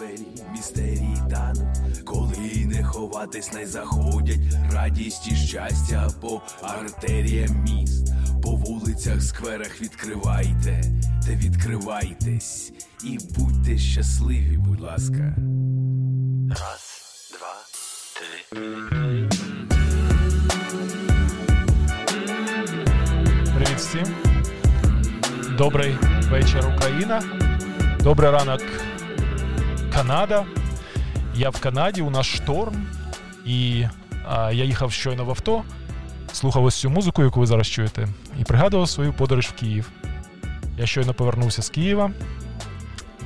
двері, містерії тануть, коли не ховатись, не заходять радість і щастя по артеріям міст, по вулицях, скверах відкривайте, та відкривайтесь і будьте щасливі, будь ласка. Раз, два, три. Привіт всім. Добрий вечір, Україна. Добрий ранок, Канада. Я в Канаді, у нас шторм, і а, я їхав щойно в авто, слухав ось цю музику, яку ви зараз чуєте, і пригадував свою подорож в Київ. Я щойно повернувся з Києва.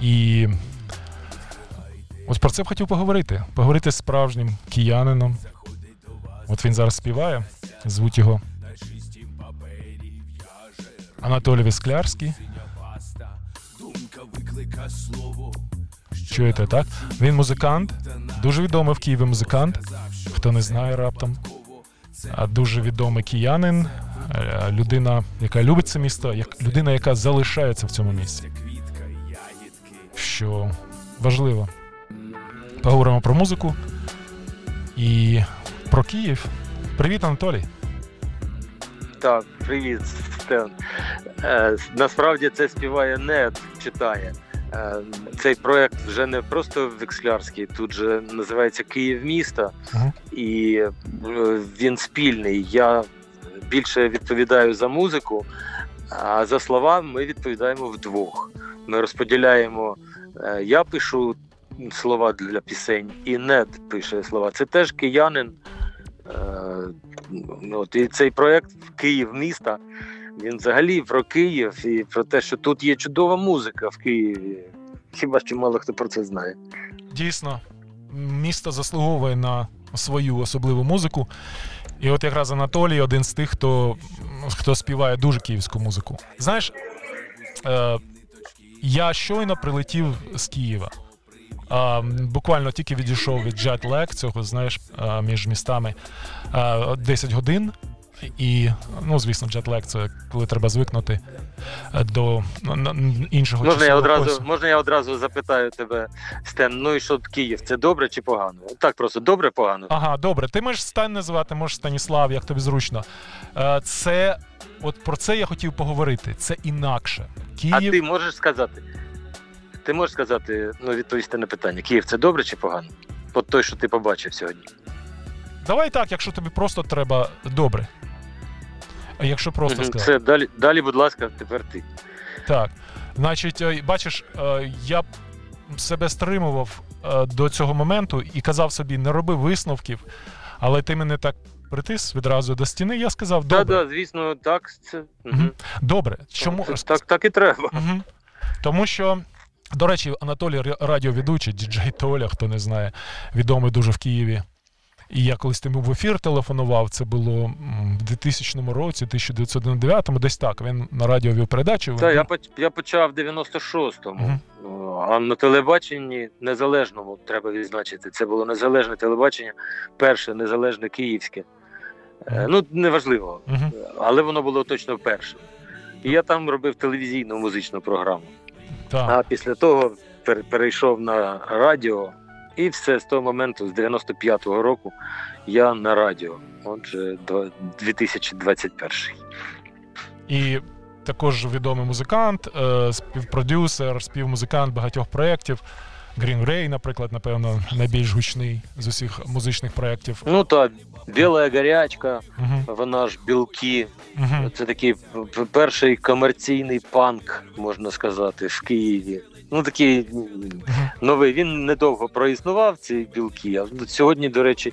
І ось про це б хотів поговорити. Поговорити з справжнім киянином. От він зараз співає, звуть його Анатолій Вісклярський. Думка виклика слово. Чуєте, так? Він музикант, дуже відомий в Києві музикант. Хто не знає раптом. Дуже відомий киянин, е, людина, яка любить це місто, як людина, яка залишається в цьому місці. Що важливо. Поговоримо про музику і про Київ. Привіт, Анатолій. Так, привіт, Стен. Е, насправді це співає Нед, читає. Е, цей проект вже не просто векслярський, тут же називається Київ місто, і е, він спільний. Я більше відповідаю за музику, а за слова ми відповідаємо вдвох. Ми розподіляємо. е, Я пишу слова для пісень, і Нед пише слова. Це теж киянин. Е, От, і цей проект Київ міста. Він взагалі про Київ і про те, що тут є чудова музика в Києві. Хіба що мало хто про це знає. Дійсно, місто заслуговує на свою особливу музику. І от якраз Анатолій один з тих, хто, хто співає дуже київську музику. Знаєш, е, я щойно прилетів з Києва. А, буквально тільки відійшов від jet lag цього, знаєш, між містами а, 10 годин. І, ну, звісно, jet lag це коли треба звикнути до н- н- іншого Можна я одразу, поясу. можна я одразу запитаю тебе, Стен, ну і що Київ? Це добре чи погано? Так просто добре, погано. Ага, добре. Ти можеш Стен називати, можеш Станіслав, як тобі зручно. Е, Це от про це я хотів поговорити. Це інакше. А ти можеш сказати? Ти можеш сказати, ну відповісти на питання: Київ це добре чи погано? От той, що ти побачив сьогодні. Давай так, якщо тобі просто треба добре. Якщо просто сказати. Це далі, далі, будь ласка, тепер ти. Так. Значить, е, бачиш, е, я себе стримував е, до цього моменту і казав собі, не роби висновків, але ти мене так притис відразу до стіни. Я сказав, добре. Так, добре. да, звісно, так. Це. Добре. Чому так, так і треба. Угу. Тому що, до речі, Анатолій радіоведучий, діджей Толя, хто не знає, відомий дуже в Києві. І я колись тим в ефір телефонував, це було в 2000 році, 1999, десь так. Він на радіо вів передачу. Та, я, я почав в 96-му, Мгм. О, а на телебаченні незалежному треба відзначити. Це було незалежне телебачення, перше незалежне київське. Мгм. Ну, неважливо, Мгм. але воно було точно перше. І я там робив телевізійну музичну програму. Так. А після того пер- перейшов на радіо, і все з того моменту, з 95-го року, я на радіо. Отже, два- 2021. І також відомий музикант, е, співпродюсер, співмузикант багатьох проєктів. Green Ray, наприклад, напевно, найбільш гучний з усіх музичних проєктів. Ну та біла гарячка, Угу. вона ж білки. Угу. Це такий перший комерційний панк, можна сказати, в Києві. Ну такий новий. Він недовго проіснував ці білки. А сьогодні, до речі,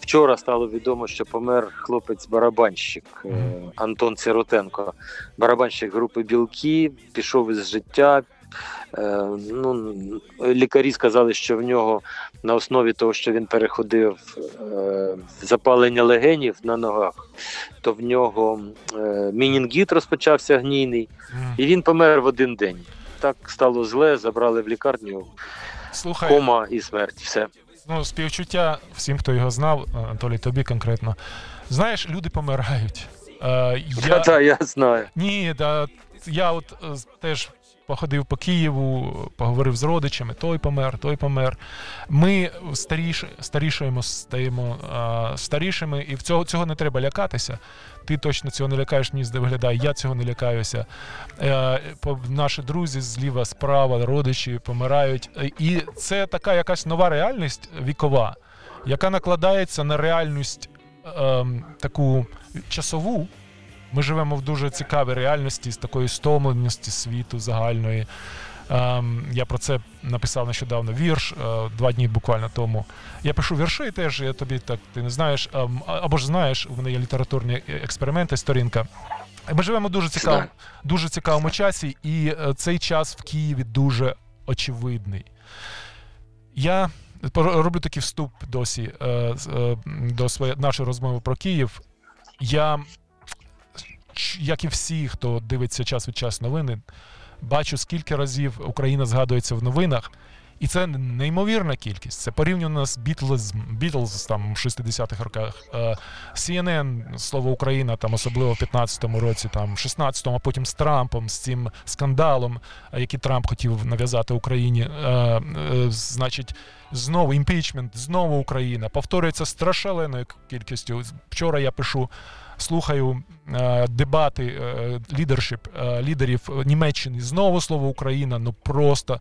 вчора стало відомо, що помер хлопець-барабанщик е, Антон Сиротенко. Барабанщик групи Білки пішов із життя. Е, ну, лікарі сказали, що в нього на основі того, що він переходив е, запалення легенів на ногах, то в нього мінінгіт розпочався гнійний, і він помер в один день. Так стало зле, забрали в лікарню, Слухай, кома і смерть. Все. ну, співчуття всім, хто його знав, Анатолій, тобі конкретно. Знаєш, люди помирають. Е, я... Та, я знаю. Ні, да, я от е, теж походив по Києву, поговорив з родичами, той помер, той помер. Ми старіш, старішаємо, стаємо а, старішими, і в цього, цього не треба лякатися. Ти точно цього не лякаєш, мені виглядає, я цього не лякаюся. Е, наші друзі зліва, справа, родичі помирають. Е, І це така якась нова реальність вікова, яка накладається на реальність ем, таку часову. Ми живемо в дуже цікавій реальності з такої стомленості світу загальної. Ем, я про це написав нещодавно вірш, е, два дні буквально тому. Я пишу вірші теж, я тобі так ти не знаєш, ем, або ж знаєш, у мене є літературні е, експерименти, сторінка. Ми живемо в дуже цікавому, дуже цікавому часі, і е, цей час в Києві дуже очевидний. Я роблю такий вступ досі до своєї нашої розмови про Київ. Я, як і всі, хто дивиться час від часу новини, бачу, скільки разів Україна згадується в новинах. І це неймовірна кількість. Це порівняно з Beatles, Beatles там в 60-х роках. Е, CNN, слово Україна, там особливо в 15-му році, там 16-му, а потім з Трампом, з цим скандалом, е, який Трамп хотів нав'язати Україні. Е, значить, знову імпічмент, знову Україна. Повторюється страшенною кількістю. Вчора я пишу. Слухаю е, дебати е, лідершіп, е, лідерів Німеччини. Знову слово Україна, ну просто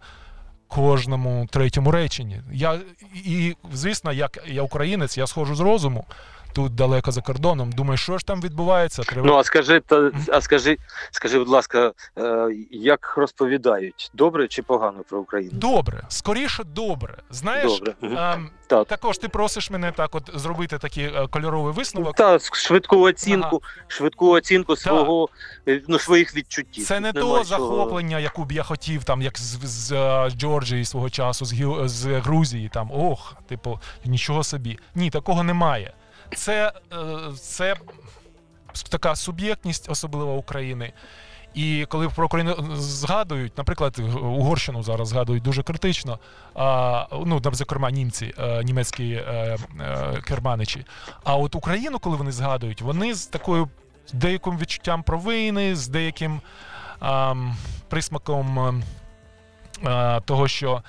кожному третьому реченні. Я і звісно, як я українець, я схожу з розуму тут далеко за кордоном. Думаю, що ж там відбувається? Треба Ну а скажи, та, а скажи, скажи, будь ласка, е, як розповідають, добре чи погано про Україну? добре, скоріше добре. Знаєш, Добре. Мгм. ем, Так. також ти просиш мене так, от зробити такий е, кольоровий висновок. Та швидку оцінку, швидку оцінку свого е, ну своїх відчуттів. Це не нема то захоплення, яку б я хотів, там як з, з Джорджії свого часу, з, з Грузії. Там ох, типу, нічого собі. Ні, такого немає. Це, е, це така суб'єктність, особливо України. І коли про Україну згадують, наприклад, Угорщину зараз згадують дуже критично, а, ну, зокрема, німці, е, німецькі е, е, керманичі. А от Україну, коли вони згадують, вони з такою з деяким відчуттям провини, з деяким ам, присмаком ем, е, того, що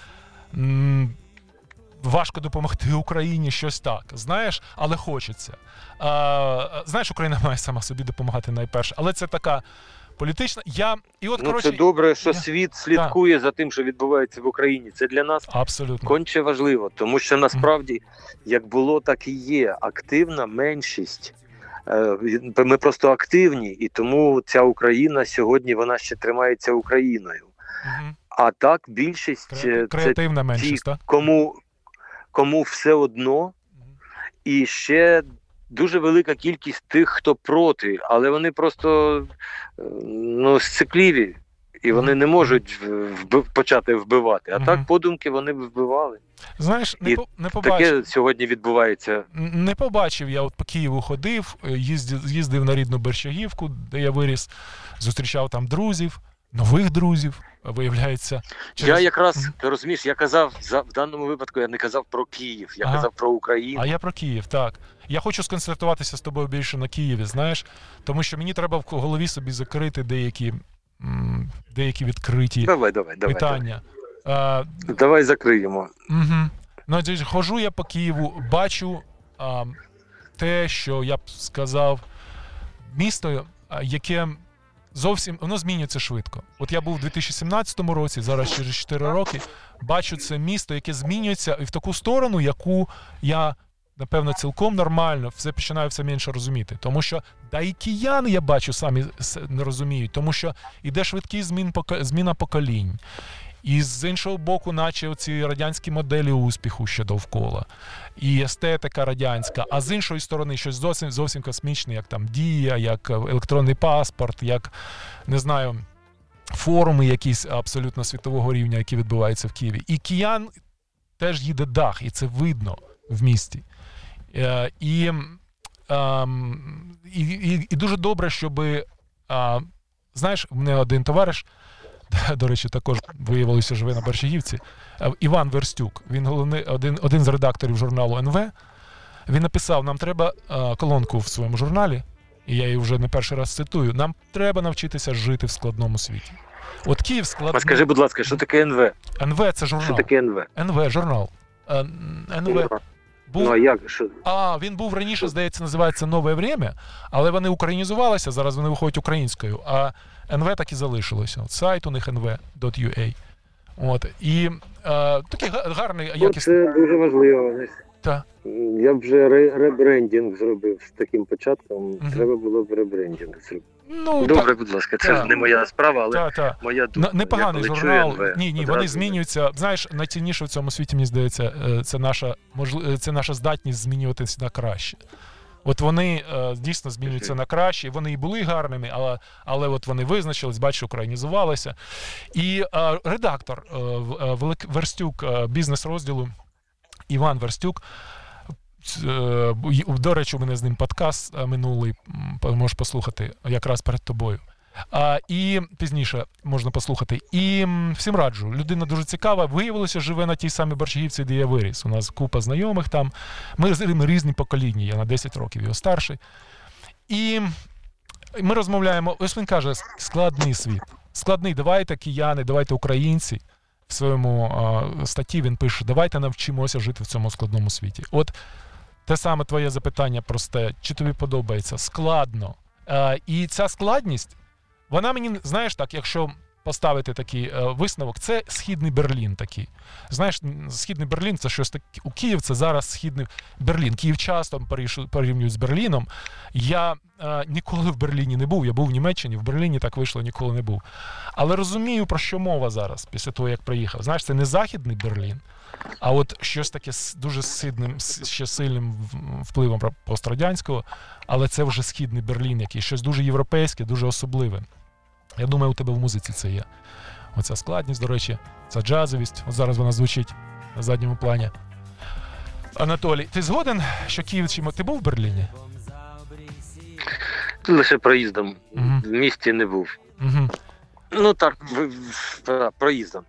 важко допомогти Україні, щось так. Знаєш, але хочеться. А, знаєш, Україна має сама собі допомагати найперше, але це така політична. Я і от Ну, коротше, це добре, що я- світ слідкує за тим, що відбувається в Україні. Це для нас абсолютно конче важливо, тому що насправді, як було, так і є. Активна меншість. Е, Ми просто активні, і тому ця Україна сьогодні вона ще тримається Україною. Мгм. А так більшість Кре- е, це креативна меншість, так? кому, кому все одно, і ще дуже велика кількість тих, хто проти, але вони просто е, ну, сцикліві. І вони не можуть вб- почати вбивати. А Мгм. так подумки вони б вбивали. Знаєш, не, І по, не побачив. Таке сьогодні відбувається. Не побачив, я от по Києву ходив, е, їздив, їздив на рідну Берщагівку, де я виріс, зустрічав там друзів, нових друзів, виявляється. Я якраз ти розумієш, я казав за в даному випадку, я не казав про Київ, я Ага. казав про Україну. А я про Київ, так. Я хочу сконцентруватися з тобою більше на Києві, знаєш, тому що мені треба в голові собі закрити деякі, деякі відкриті Давай, давай, давай. Давай, питання. А, давай закриємо. Угу. Ну, хожу я по Києву, бачу а, те, що я б сказав, місто, яке зовсім воно змінюється швидко. От я був у 2017 році, зараз через 4 роки, бачу це місто, яке змінюється і в таку сторону, яку я. Напевно, цілком нормально, все починаю все менше розуміти. Тому що да і кияни, я бачу, самі не розуміють, тому що іде швидкий змін, зміна поколінь. І з іншого боку, наче оці радянські моделі успіху ще довкола, і естетика радянська, а з іншої сторони, щось зовсім зовсім космічне, як там дія, як е, електронний паспорт, як не знаю, форуми якісь абсолютно світового рівня, які відбуваються в Києві. І киян теж їде дах, і це видно в місті. Е, і, ем, і, і, дуже добре, щоб. А, знаєш, мене один товариш, до речі, також виявилося, живе на Бершагівці. Е, Іван Верстюк. Він головний, один, один з редакторів журналу НВ. Він написав: нам треба е, колонку в своєму журналі і я її вже не перший раз цитую. Нам треба навчитися жити в складному світі. От Київ А скажи, будь ласка, що таке НВ? НВ це Що таке НВ? НВ, журнал. Е, НВ був Ну а як? Що? А, він був раніше, здається, називається Нове Время, але вони українізувалися, зараз вони виходять українською, а НВ так і залишилося. От сайт у них nv.ua. От. І е, такий гарний, Ну, якісний. це дуже важливо. Та. Я б вже ре- ребрендінг зробив з таким початком. Мгм. Треба було б ребрендінг зробити. Ну, Добре, будь ласка, це так. ж не моя справа, але та, та. моя думка. Непоганий журнал. НВ, ні, ні, одразу вони змінюються. Знаєш, найцінніше в цьому світі, мені здається, е, це наша можли- е, це наша здатність змінюватися на краще. От вони е, дійсно змінюються на краще. Вони і були гарними, але, але от вони визначились, бачу, українізувалися. І е, редактор е, Велик Верстюк бізнес-розділу Іван Верстюк. До речі, у мене з ним подкаст минулий, можеш послухати якраз перед тобою. А, і пізніше можна послухати. І всім раджу. Людина дуже цікава. Виявилося, живе на тій самій Борщагівці, де я виріс. У нас купа знайомих там. Ми, з- ми різні покоління. Я на 10 років його старший. І ми розмовляємо. Ось він каже: складний світ. Складний, давайте кияни, давайте українці. В своєму а, статті він пише: давайте навчимося жити в цьому складному світі. От те саме твоє запитання просте, чи тобі подобається? Складно. А, і ця складність, вона мені, знаєш так, якщо поставити такий е, висновок, це східний Берлін такий. Знаєш, східний Берлін це щось таке. У Київ це зараз східний Берлін. Київ часто порівнюють з Берліном. Я е, ніколи в Берліні не був. Я був в Німеччині, в Берліні так вийшло, ніколи не був. Але розумію, про що мова зараз, після того, як приїхав. Знаєш, це не західний Берлін, а от щось таке з дуже сильним, ще сильним впливом пострадянського, але це вже східний Берлін, який щось дуже європейське, дуже особливе. Я думаю, у тебе в музиці це є. Оця складність, до речі, ця джазовість. От зараз вона звучить на задньому плані. Анатолій, ти згоден, що Київ чим ти був в Берліні? Лише проїздом. Мгм. В місті не був. Угу. Ну так, проїздом.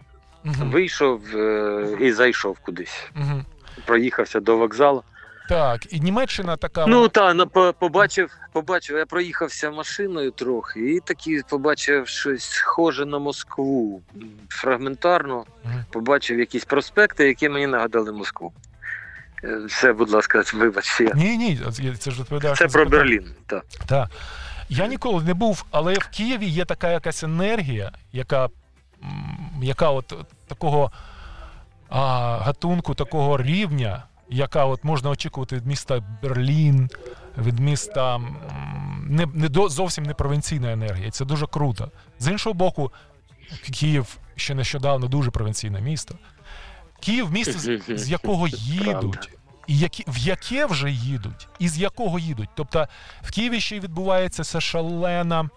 Угу. Вийшов е, і зайшов кудись. Угу. Проїхався до вокзалу. Так, і Німеччина така. Ну так, ну, побачив, побачив, я проїхався машиною трохи і таки побачив щось схоже на Москву. Фрагментарно побачив якісь проспекти, які мені нагадали Москву. Е, Все, будь ласка, вибач, я. Ні, ні, це ж відповідаєш. Це про. Берлін. Так. Так. Я ніколи не був, але в Києві є така якась енергія, яка, яка от такого а, гатунку, такого рівня, яка от можна очікувати від міста Берлін, від міста не, не до, зовсім не провінційна енергія. Це дуже круто. З іншого боку, Київ ще нещодавно дуже провінційне місто. Київ місто, з, з якого їдуть. І які, в яке вже їдуть, і з якого їдуть. Тобто в Києві ще й відбувається ця шалена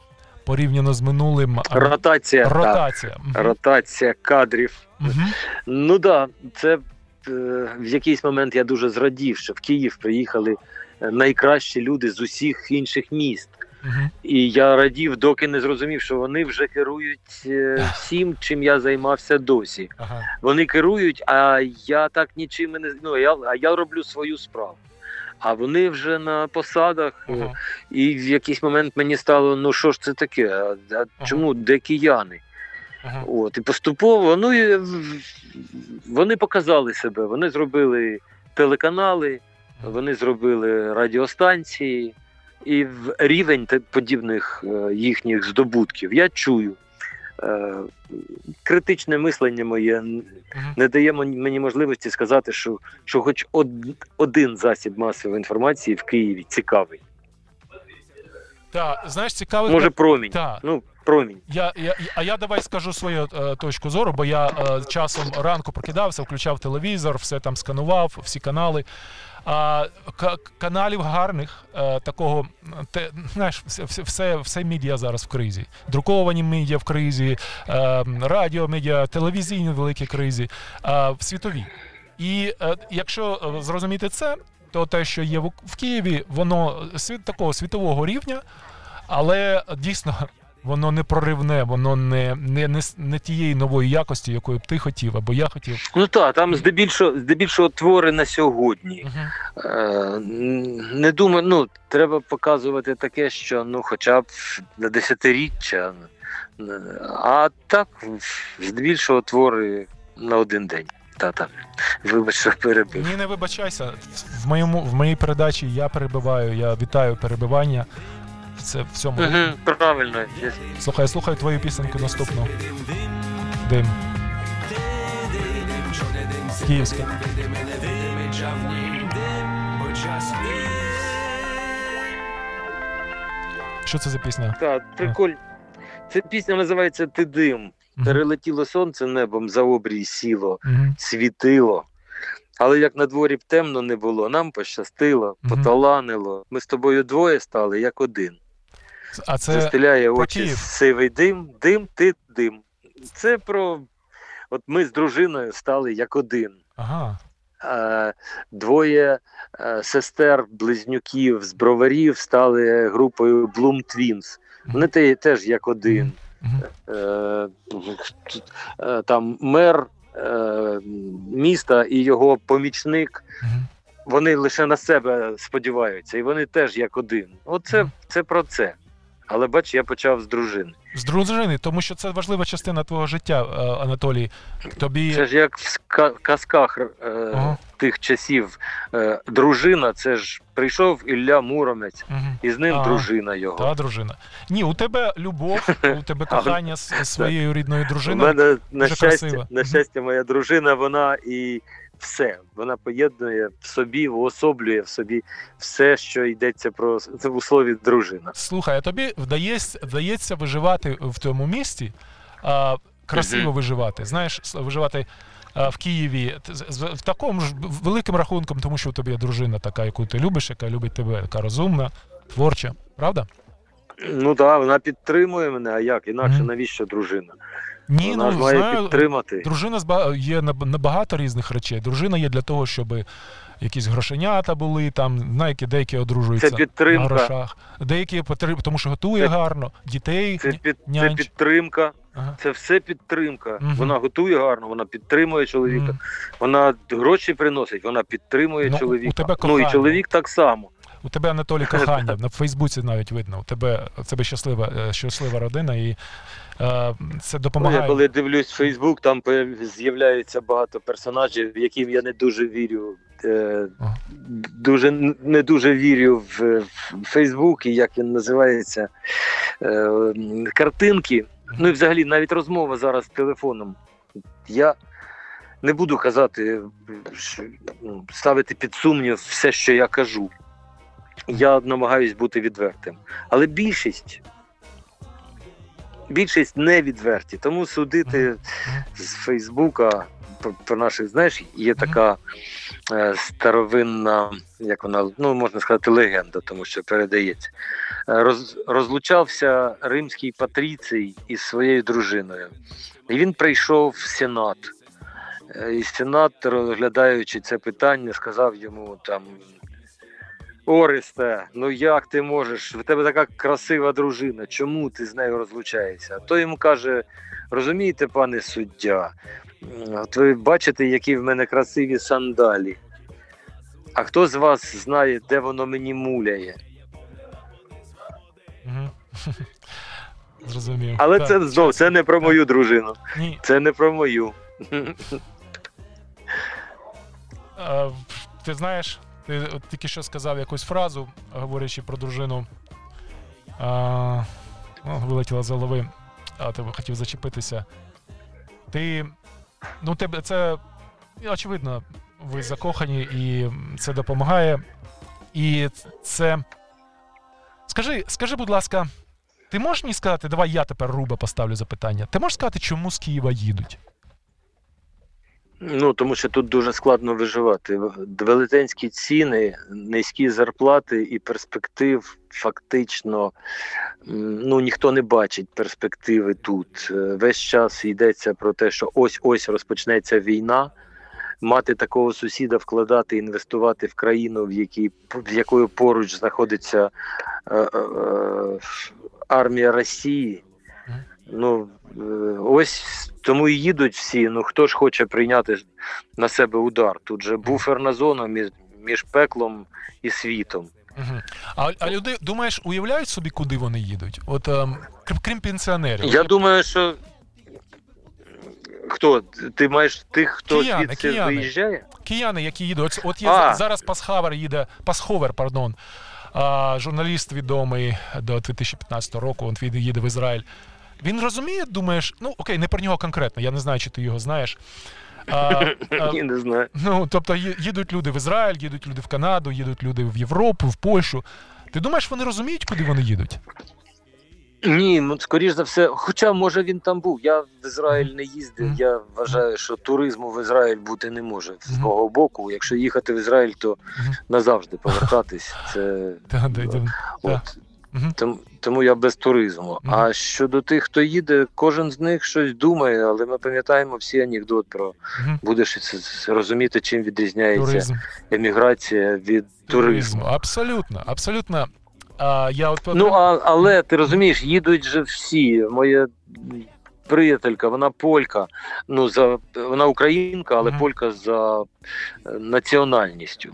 порівняно з минулим а, Ротація. Так. ротація. Кадрів. Мгм. Ну так, да, це в якийсь момент я дуже зрадів, що в Київ приїхали е, найкращі люди з усіх інших міст. І я радів, доки не зрозумів, що вони вже керують е, всім, чим я займався досі. Ага. Вони керують, а я так нічим не ну, я, а я роблю свою справу. А вони вже на посадах, е, Ага. і в якийсь момент мені стало: ну що ж це таке? А, а чому де кияни? Ага. От, і поступово, ну і вони показали себе. Вони зробили телеканали, вони зробили радіостанції, і в рівень подібних е, їхніх здобутків я чую. Е, критичне мислення моє не дає мені можливості сказати, що, що хоч од- один засіб масової інформації в Києві цікавий. Та, знаєш, цікавий. Може, промінь. та, Ну, промінь. Я, я, а я давай скажу свою е, точку зору, бо я е, часом ранку прокидався, включав телевізор, все там сканував, всі канали. А, к- каналів гарних, е, такого, те, знаєш, все, все- все, медіа зараз в кризі. Друковані медіа в кризі, е, радіо медіа, телевізійні великі кризі, е, в світовій. І е, якщо зрозуміти це, то те, що є в Києві, воно світ такого світового рівня, але дійсно воно не проривне, воно не, не, не, не тієї нової якості, якої б ти хотів, або я хотів. Ну так, там здебільшого, здебільшого твори на сьогодні. Мгм. Е, не думаю, ну, треба показувати таке, що ну, хоча б на десятиріччя. А так, здебільшого твори на один день. Та-та. Вибач, що перебив. Ні, не вибачайся. В моєму в моїй передачі я перебиваю, я вітаю перебивання. Це в цьому. Угу, правильно. Слухай, я слухаю твою пісеньку наступну. Дим. Київська. Що це за пісня? Так, прикольно. Ця пісня називається Ти дим. Перелетіло сонце небом за обрій сіло, світило. Але як на дворі б темно не було, нам пощастило, поталанило. Ми з тобою двоє стали, як один. А це Застеляє очі Київ. сивий дим, дим, ти дим. Це про. От ми з дружиною стали як один. ага. Двоє е, сестер, близнюків з броварів стали групою Bloom Twins. Вони те- теж як один. Е, е, Там мер міста і його помічник. Вони лише на себе сподіваються, і вони теж як один. Оце це про це. Але бач, я почав з дружини. З дружини, тому що це важлива частина твого життя, е, Анатолій. Тобі Це ж як в казках е, Ага. тих часів. Е, дружина, це ж прийшов Ілля Муромець, Мгм. і з ним Ага. дружина його. та дружина. Ні, у тебе любов, у тебе кохання з своєю рідною У дружиною. мене на щастя, на щастя, моя дружина, вона і все. Вона поєднує в собі, уособлює в собі все, що йдеться про це у слові дружина. Слухай, а тобі вдається, вдається виживати в тому місті, а, красиво Мгм. виживати. Знаєш, виживати в Києві в такому ж великим рахунком, тому що у тебе є дружина така, яку ти любиш, яка любить тебе, яка розумна, творча. Правда? Ну так, вона підтримує мене, а як? Інакше Мгм. навіщо дружина? Ні, вона ж ну має знаю, підтримати. дружина є на на багато різних речей. Дружина є для того, щоб якісь грошенята були, там, знаєте, деякі одружуються Це підтримка. на грошах, деякі потріб, тому що готує Це- гарно, дітей. Це, під, це підтримка, Ага. це все підтримка. Мгм. Вона готує гарно, вона підтримує чоловіка, Мгм. вона гроші приносить, вона підтримує Ну, у чоловіка. тебе ну і чоловік так само. У тебе Анатолій кохання на Фейсбуці навіть видно. У тебе у тебе щаслива, е, щаслива родина, і е, це Ну, допомагає. я коли дивлюсь Фейсбук, там з'являється багато персонажів, яким я не дуже вірю. Е, дуже не дуже вірю в, в Фейсбук і як він називається е, картинки. Ну і взагалі навіть розмова зараз з телефоном. Я не буду казати, ну, ставити під сумнів все, що я кажу. Я намагаюсь бути відвертим. Але більшість. Більшість не відверті. Тому судити з Фейсбука про, про наших, знаєш, є така е, старовинна, як вона, ну можна сказати, легенда, тому що передається. Е, Роз, розлучався римський патріцій із своєю дружиною. І він прийшов в Сенат. Е, І Сенат, розглядаючи це питання, сказав йому там. Оресте, ну як ти можеш? В тебе така красива дружина. Чому ти з нею розлучаєшся? А той йому каже: розумієте, пане суддя, от ви бачите, які в мене красиві сандалі. А хто з вас знає, де воно мені муляє? Зрозумів. Але Так, це знов це не про мою дружину, Ні, це не про мою. ти знаєш, ти от тільки що сказав якусь фразу, говорячи про дружину. А, ну, вилетіла з голови, а ти хотів зачепитися. Ти. Ну, тебе це очевидно, ви закохані, і це допомагає. І це. Скажи, скажи, будь ласка, ти можеш мені сказати, давай я тепер руба поставлю запитання. Ти можеш сказати, чому з Києва їдуть? Ну тому що тут дуже складно виживати. Велетенські ціни, низькі зарплати і перспектив фактично ну ніхто не бачить перспективи тут. Е, Весь час йдеться про те, що ось ось розпочнеться війна. Мати такого сусіда, вкладати, інвестувати в країну, в якій в якою поруч знаходиться е, е, е, армія Росії, Ну е, ось тому і їдуть всі. Ну хто ж хоче прийняти на себе удар? Тут же буферна зона між, між пеклом і світом. Угу. А а люди, думаєш, уявляють собі, куди вони їдуть? От ем, крім, пенсіонерів. Я думаю, що хто? Ти маєш тих, хто Кияни, звідси кияни. виїжджає? Кияни, які їдуть. От, от є А. зараз Пасхавер їде, Пасховер, пардон. А, журналіст відомий до 2015 року, він їде в Ізраїль. Він розуміє, думаєш, ну окей, не про нього конкретно, я не знаю, чи ти його знаєш. А, а, Ні, не знаю. ну, тобто їдуть люди в Ізраїль, їдуть люди в Канаду, їдуть люди в Європу, в Польщу. Ти думаєш, вони розуміють, куди вони їдуть? Ні, ну скоріш за все, хоча може він там був. Я в Ізраїль не їздив. Мгм. Я вважаю, що туризму в Ізраїль бути не може з Мгм. мого боку. Якщо їхати в Ізраїль, то Мгм. назавжди повертатись. Це да, да. от. Тому, тому я без туризму. А щодо тих, хто їде, кожен з них щось думає, але ми пам'ятаємо всі анекдот про будеш розуміти, чим відрізняється Туризм. еміграція від туризму. Абсолютно, абсолютно. А, я от Ну а, але ти розумієш, їдуть же всі. Моя приятелька, вона полька. Ну за вона українка, але полька за е, національністю.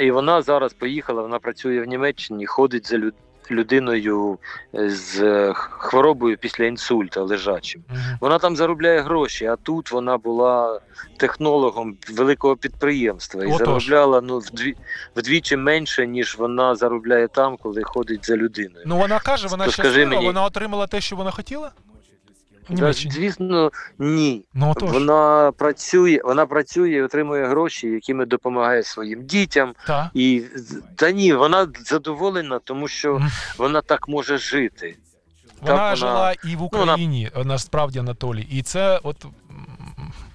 І вона зараз поїхала. Вона працює в Німеччині, ходить за люд- людиною е, з е, хворобою після інсульта лежачим. Вона там заробляє гроші, а тут вона була технологом великого підприємства і Отож. заробляла ну вдві, вдвічі менше, ніж вона заробляє там, коли ходить за людиною. Ну вона каже, вона То щаслива, мені- вона отримала те, що вона хотіла? Німеччині. звісно, ні. Ну отож. Вона працює, вона працює і отримує гроші, якими допомагає своїм дітям. Та. І та ні, вона задоволена, тому що вона так може жити. Вона вона- жила і в ну, вона- Україні, насправді Анатолій. І це от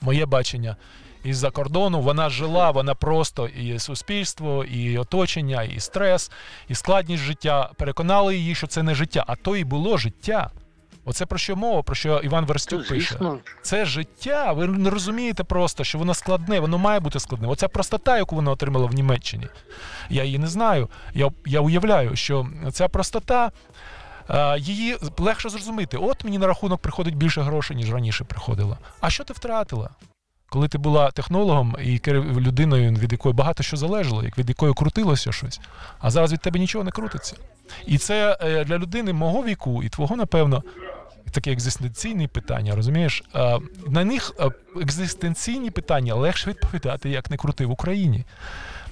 моє бачення. Із-за кордону вона жила, вона просто і суспільство, і оточення, і стрес, і складність життя переконали її, що це не життя, а то і було життя. Оце про що мова, про що Іван Верстюк пише. Це життя. Ви не розумієте просто, що воно складне, воно має бути складне. Оця простота, яку вона отримала в Німеччині. Я її не знаю. Я, я уявляю, що ця простота. е, Її легше зрозуміти. От мені на рахунок приходить більше грошей, ніж раніше приходило. А що ти втратила? Коли ти була технологом і людиною, від якої багато що залежало, як від якої крутилося щось, а зараз від тебе нічого не крутиться. І це е, для людини мого віку і твого, напевно, таке екзистенційне питання, розумієш? Е, На них е, екзистенційні питання легше відповідати, як не крути в Україні.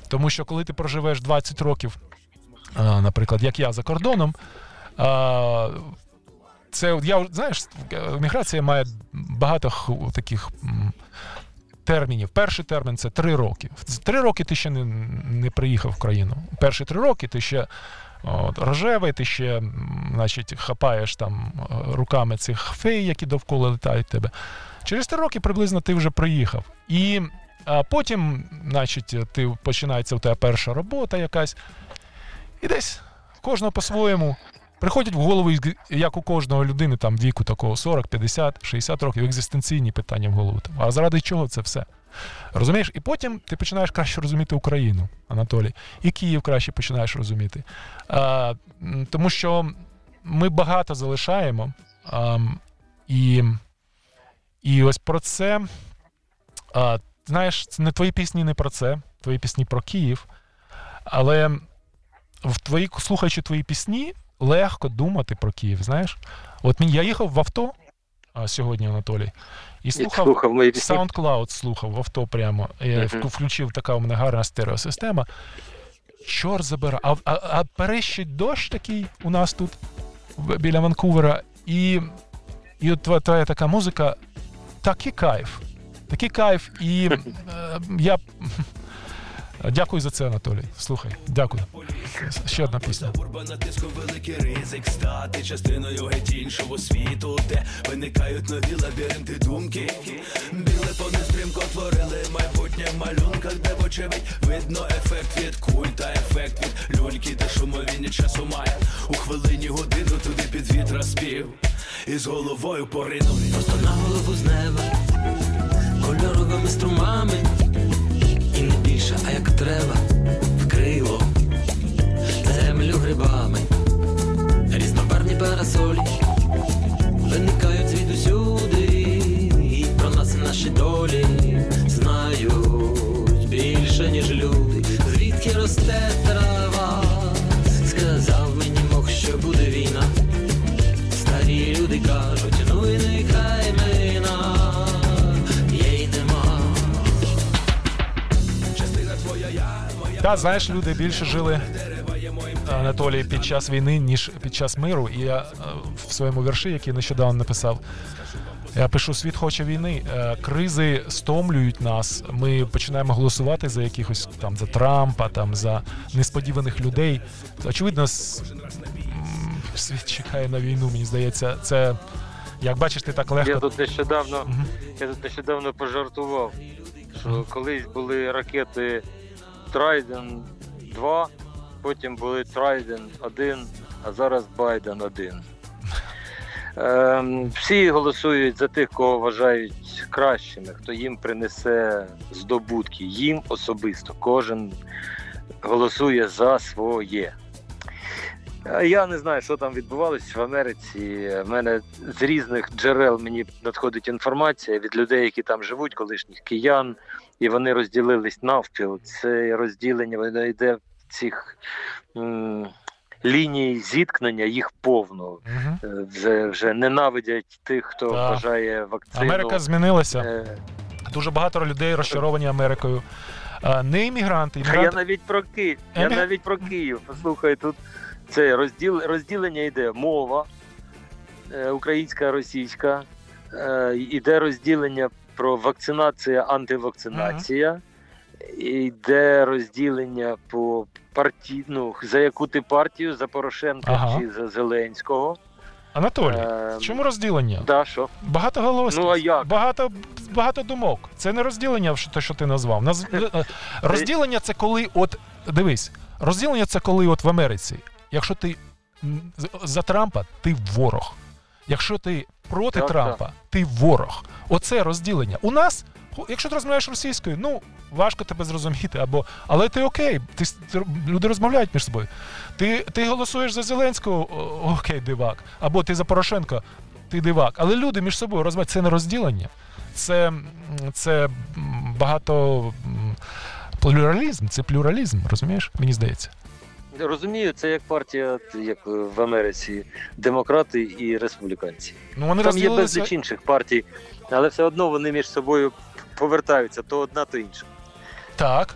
Тому що коли ти проживеш 20 років, наприклад, як я за кордоном, це я знаєш, міграція має багато таких термінів. Перший термін це три роки. Три роки ти ще не, не приїхав в країну. Перші три роки ти ще от, рожевий, ти ще значить, хапаєш там е, руками цих фей, які довкола літають тебе. Через три роки приблизно ти вже приїхав. І а потім, значить, ти починається у тебе перша робота якась. І десь кожного по-своєму. Приходять в голову, як у кожного людини там віку такого 40, 50, 60 років, екзистенційні питання в голову. А заради чого це все? Розумієш? І потім ти починаєш краще розуміти Україну, Анатолій, і Київ краще починаєш розуміти. А, тому що ми багато залишаємо. А, і, і ось про це. А, знаєш, це не твої пісні не про це, твої пісні про Київ. Але в твої, слухаючи твої пісні, легко думати про Київ. Знаєш? От я їхав в авто а, сьогодні, Анатолій, і слухав. слухав мої. SoundCloud слухав в авто прямо. Я вк- включив така у мене гарна стереосистема. Чорт забира. А, а, а перещить дощ такий у нас тут біля Ванкувера. І, і от твоя, твоя така музика, такий кайф. Такий кайф. І е, я. Дякую за це, Анатолій. Слухай, дякую. Ще одна пісня. Бурба на тиску великий ризик стати частиною геть іншого світу, де виникають нові лабіринти думки. Біле пони стрімко творили майбутнє в малюнках, де вочевидь видно ефект від культа, ефект від люльки, де шумовіння часу має. У хвилині годину туди під вітра спів. І з головою поринув. Просто на голову з неба, кольоровими струмами, більше, а як треба, вкрило землю грибами, Різнобарні парасолі виникають звідусюди, і про нас наші долі. Та знаєш, люди більше жили Анатолій під час війни, ніж під час миру. І я е, в своєму вірші, який нещодавно написав, я пишу: світ хоче війни. Е, Кризи стомлюють нас. Ми починаємо голосувати за якихось там за Трампа, там за несподіваних людей. Очевидно, світ чекає на війну. Мені здається, це як бачиш, ти так Я тут нещодавно, Мгм. я тут нещодавно пожартував, що колись були ракети Трайден 2, потім були Трайден 1, а зараз Байден 1. Ем, всі голосують за тих, кого вважають кращими, хто їм принесе здобутки. Їм особисто. Кожен голосує за своє. Я не знаю, що там відбувалось в Америці. В мене з різних джерел мені надходить інформація від людей, які там живуть, колишніх киян, і вони розділились навпіл. Це розділення воно йде в цих м, ліній зіткнення, їх повно. Е, Вже, вже ненавидять тих, хто Так. вважає вакцину. Америка змінилася. Е, Дуже багато людей розчаровані Америкою. Не іммігранти. А я навіть про Київ. Я навіть про Київ. Послухай, тут це розділ, розділення йде мова, е, українська, російська, е, іде розділення про вакцинація, антивакцинація, йде розділення по парті, ну, за яку ти партію, за Порошенка Ага. чи за Зеленського. Анатолій, Е, чому розділення? Да, що? Багато голосів. Ну, а як? Багато, багато думок. Це не розділення, те, що ти назвав. Наз... е, Розділення це коли, от дивись, розділення це коли от в Америці. Якщо ти за Трампа, ти ворог. Якщо ти проти Так, Трампа, ти ворог. Оце розділення. У нас, якщо ти розмовляєш російською, ну важко тебе зрозуміти, або але ти окей, ти- люди розмовляють між собою. Ти, ти голосуєш за Зеленського, окей, дивак, або ти за Порошенка, ти дивак. Але люди між собою розмовляють. Це не розділення. Це, це багато плюралізм, це плюралізм, розумієш? Мені здається. Розумію, це як партія, як в Америці, демократи і республіканці. Ну вони Там є безліч інших партій, але все одно вони між собою повертаються то одна, то інша. Так.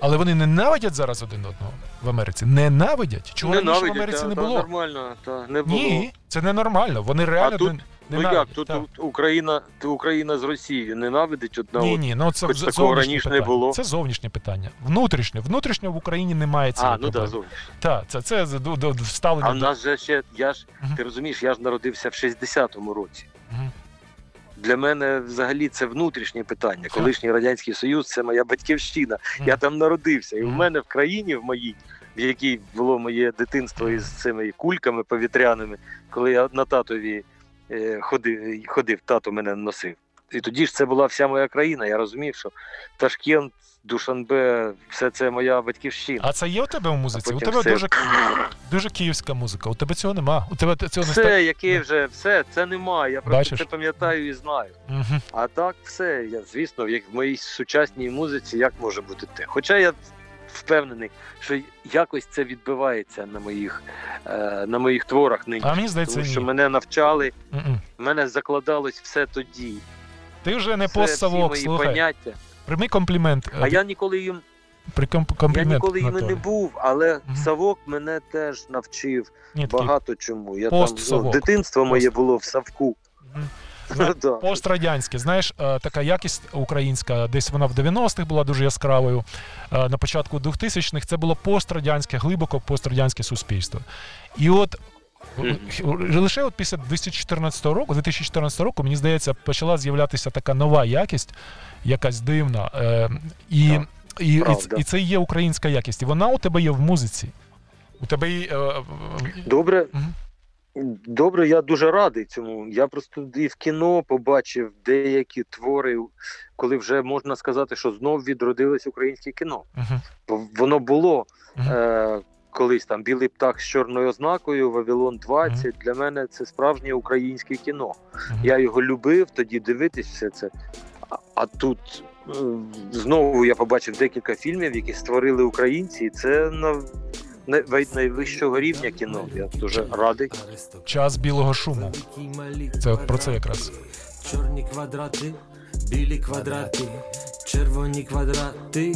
Але вони ненавидять зараз один одного в Америці. Ненавидять. Чого раніше в Америці та- не та було? нормально, та не було. Ні, це ненормально. Вони реально тут- не- Ну як, тут, так. Україна, Україна з Росією ненавидить одна Ні, ні, ну це хоч такого зовнішнє раніше не було. Це зовнішнє питання. Внутрішнє. Внутрішньо в Україні немає цієї А, ну так, зовсім. Так, це, це з- до, до, вставлення. А в нас же ще, я ж, Мгм. ти розумієш, я ж народився в 60-му році. Мгм. Для мене взагалі це внутрішнє питання. Колишній Радянський Союз це моя батьківщина. Мгм. Я там народився. І в мене в країні, в моїй, в якій було моє дитинство із цими кульками повітряними, коли я на татові ходив, ходив, тато мене носив. І тоді ж це була вся моя країна. Я розумів, що Ташкент, Душанбе, все це моя батьківщина. А це є у тебе в музиці? У тебе все. дуже, дуже київська музика. У тебе цього нема. У тебе цього не Все, яке вже все, це немає. Я просто це пам'ятаю і знаю. Мгм. А так, все, я звісно, як в моїй сучасній музиці, як може бути те. Хоча я впевнений, що якось це відбивається на моїх, е, на моїх творах нині. А мені здається, Тому що ні. мене навчали, Мгм. мене закладалось все тоді. Ти вже не всі постсавок, мої слухай. поняття. Прийми комплімент. А я ніколи їм, При комп- я комплімент. ніколи їм не Анатолій. був, але Мгм. Савок мене теж навчив Ні, такий багато чому. Я там, ну, дитинство моє Пост. було в Савку. Мгм. Ну. Пострадянське, знаєш, е, така якість українська, десь вона в 90-х була дуже яскравою. е, На початку 2000-х це було пострадянське, глибоко пострадянське суспільство. І от х- лише от після 2014 року, 2014 року, мені здається, почала з'являтися така нова якість, якась дивна. е, І, і, і, і це є українська якість. І вона у тебе є в музиці. У тебе є. е, Добре. Мгм. Добре, я дуже радий цьому. Я просто і в кіно побачив деякі твори, коли вже можна сказати, що знов відродилось українське кіно. Бо Воно було Мгм. е, колись там білий птах з чорною ознакою, Вавилон 20. Для мене це справжнє українське кіно. Я його любив тоді дивитись все це. А, а тут е, знову я побачив декілька фільмів, які створили українці, і це на найвищого рівня кіно. Я дуже радий. Час білого шуму. Це от про це якраз. Чорні квадрати, білі квадрати, червоні квадрати,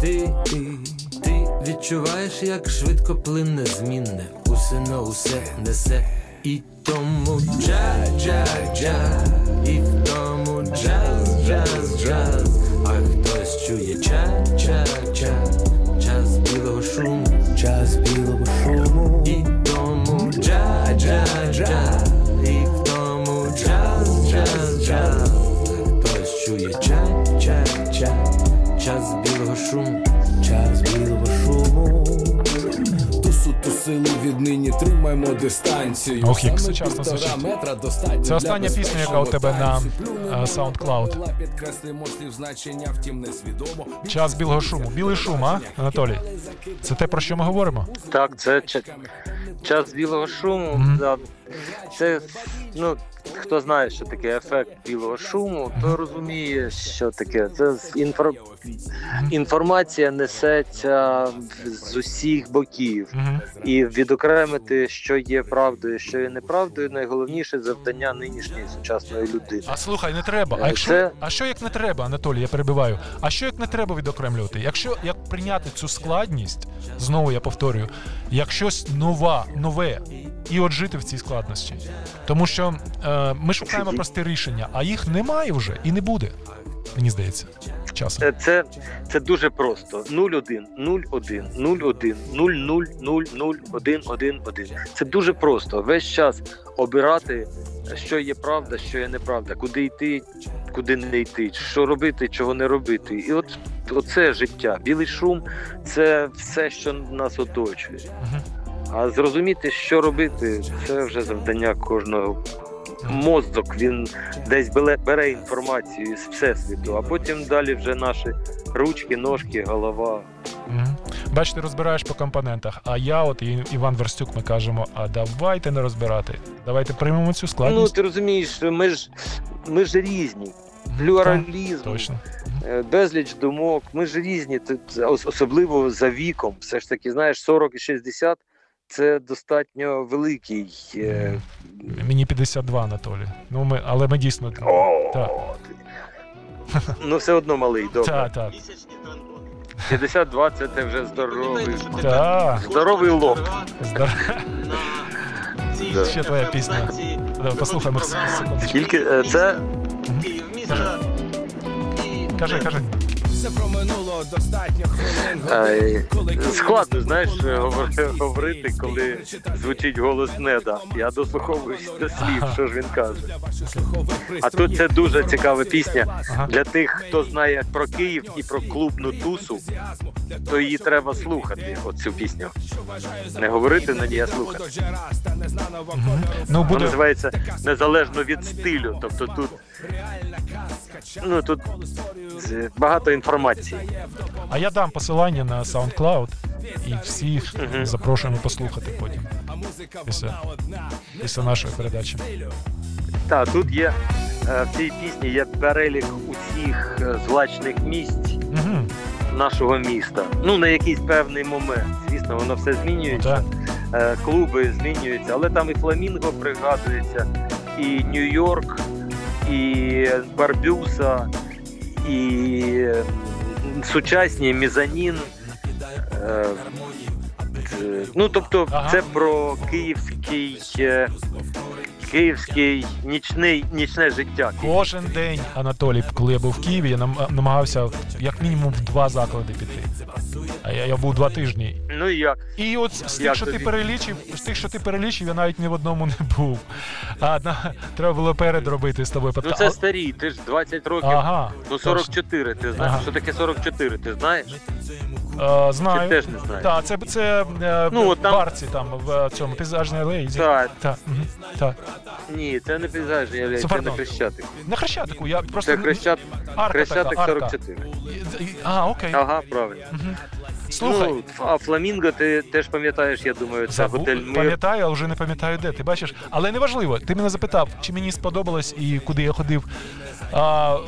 ти, ти, ти, Відчуваєш, як швидко плине змінне, усе на усе несе. І тому джа, джа, джа, і в тому джаз, джаз, джаз. А хтось чує ча, ча, ча, час білого шуму, Час білого шуму. і тому джа, джа, джа, і в тому джаз, джаз, джаз. Хтось чує ча, ча, ча, час білого шуму. Час білого шуму. Тусу тусили віднині, тримаймо дистанцію. Ох, як сучасно звучить. метра достатньо Це остання пісня, яка у тебе на, е, SoundCloud. Підкреслимо слів значення, втім несвідомо. Час білого шуму. Білий шум, а, Анатолій? Це те, про що ми говоримо? Так, це час білого шуму. Да. Це ну хто знає, що таке ефект білого шуму, то розуміє, що таке. Це інфор... інформація несеться з усіх боків. І відокремити, що є правдою, що є неправдою, найголовніше завдання нинішньої сучасної людини. А слухай, не треба. А Е, якщо це- а що як не треба, Анатолій, я перебиваю. А що як не треба відокремлювати? Якщо як прийняти цю складність, знову я повторюю, як щось нова, нове, і от жити в цій складності. Тому що е, ми шукаємо прості рішення, а їх немає вже і не буде. Мені здається, часом. Е, Це, це дуже просто. 01, 01, 01, 00, 00, 1, 1, 1. Це дуже просто. Весь час обирати, що є правда, що є неправда, куди йти, куди не йти, що робити, чого не робити. І от оце життя. Білий шум це все, що нас оточує. А зрозуміти, що робити, це вже завдання кожного. Мозок він десь бере, бере інформацію з всесвіту, а потім далі вже наші ручки, ножки, голова. Мгм. Бачите, розбираєш по компонентах. А я, от і Іван Верстюк, ми кажемо: а давайте не розбирати. Давайте приймемо цю Ну ти розумієш, ми ж ми ж різні. Плюралізм, Точно. е, безліч думок. Ми ж різні. Тут особливо за віком. Все ж таки, знаєш, 40 і 60 це достатньо великий. е, Мені 52, Анатолій. Ну, ми, але ми дійсно. О, Так. Ну все одно малий, добре. Так, так. 52 це ти вже здоровий. Так. Здоровий лоб. Здор- Да. Ще твоя пісня. Давай послухаємо. Скільки е, це Кажи, кажи. Все проминуло достатньо хвилин. Коли складно, знаєш, говорити, коли звучить голос неда. Я дослуховуюсь до слів, що ж він каже. А тут це дуже цікава пісня. Для тих, хто знає про Київ і про клубну тусу, то її треба слухати. Оцю пісню. Не говорити на ній, а слухати. Ну, Вона буде. називається незалежно від стилю. Тобто тут ну тут багато інформації. А я дам посилання на SoundCloud і всіх Мгм. запрошуємо послухати потім. Після, після нашої передачі. Так, тут є е, в цій пісні є перелік усіх е, злачних місць Угу. нашого міста. Ну на якийсь певний момент. Звісно, воно все змінюється. Так. е, клуби змінюються, але там і Фламінго пригадується, і Нью-Йорк, і Барбюса, і сучасні Мізанін. Е, е, Ну, тобто, це про київський, е, київський нічний, нічне життя. Кожен день, Анатолій, коли я був в Києві, я намагався як мінімум в два заклади піти. А я, я був два тижні. Ну і як? І от з тих, Як що ти перелічив, з тих, що ти перелічив, я навіть ні в одному не був. А на, треба було перед робити з тобою Ну це старі, ти ж 20 років. Ага. Ну 44, ти знаєш, Ага. що таке 44, ти знаєш? Е, Чи знаю. теж не знаєш? Так, це, це е, Ну, от там- барці там в цьому пейзажній алеї. Так, Так, мгм, так. Ні, це не пейзажні алеї, Це це пардон. не Хрещатик. На Хрещатику, я просто... Це Хрещат... арка Хрещатик така, арка. 44. І- і- А, окей. Ага, правильно. Мгм. Слухай, Ну, а Фламінго ти теж пам'ятаєш, я думаю, це Забу... готель Мир. Пам'ятаю, але вже не пам'ятаю де. Ти бачиш, але неважливо. Ти мене запитав, чи мені сподобалось і куди я ходив. А,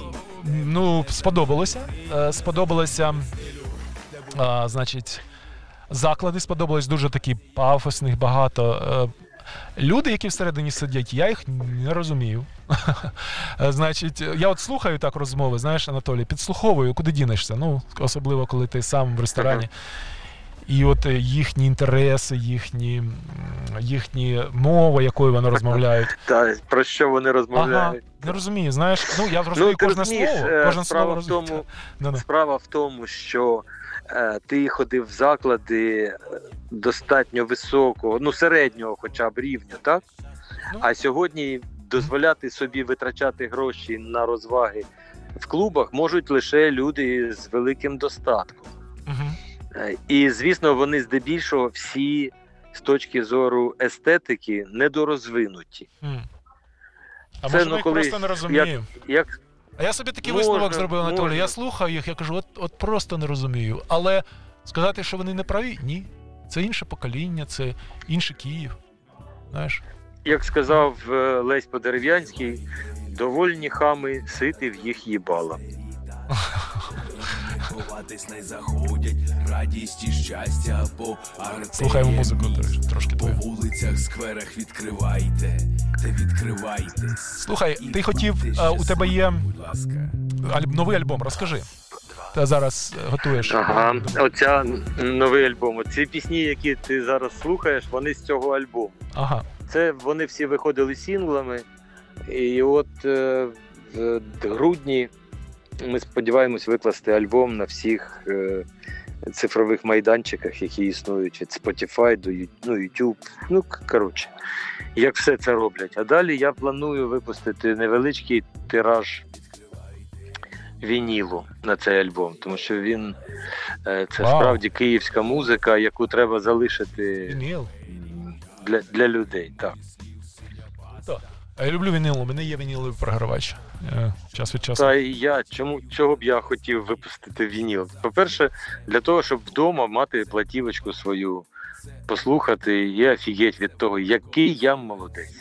ну, сподобалося. Е, Сподобалося, а, значить, заклади сподобались дуже такі пафосних, багато. Е, Люди, які всередині сидять, я їх не розумію. Значить, я от слухаю так розмови, знаєш, Анатолій, підслуховую, куди дінешся. Ну, особливо, коли ти сам в ресторані. І от е, їхні інтереси, їхні, їхні мова, якою вони розмовляють. Та про що вони Ага, розмовляють? не розумію. Знаєш, ну я розумію Ну, кожне розумієш, слово. е, Кожне справа слово в тому, розумію. Ну, ну. Справа в тому, що е, ти ходив в заклади е, достатньо високого, ну середнього, хоча б рівня, так? Ну. А сьогодні дозволяти собі витрачати гроші на розваги в клубах можуть лише люди з великим достатком. Е, І звісно, вони здебільшого всі з точки зору естетики недорозвинуті. М. А Це, може, ну, ми їх коли просто не розуміємо. Як А я собі такий Можна, висновок зробив, Анатолій. можна. Я слухав їх, я кажу, от, от просто не розумію. Але сказати, що вони не праві, ні. Це інше покоління, це інший Київ. Знаєш? як сказав е, Лесь Подерев'янський, довольні хами сити в їх їбала. Ховатись не заходять, радість і щастя по Слухаємо музику тр- трошки По вулицях, скверах відкривайте, та відкривайте. Слухай, ти хотів, у тебе є новий альбом, розкажи. Ти зараз е, готуєш. Ага, оця новий альбом. Ці пісні, які ти зараз слухаєш, вони з цього альбому. Ага. Це вони всі виходили сінглами. І от е, в грудні ми сподіваємось викласти альбом на всіх е, цифрових майданчиках, які існують від Spotify до ну, YouTube. Ну, коротше, як все це роблять. А далі я планую випустити невеличкий тираж вінілу на цей альбом, тому що він е, це Вау. справді київська музика, яку треба залишити Вініл. для, для людей. Так. А я люблю вініл, у мене є вініловий програвач. Е, Час від часу. Та і я чому чого б я хотів випустити вініл? По-перше, для того, щоб вдома мати платівочку свою, послухати і офігеть від того, який я молодець.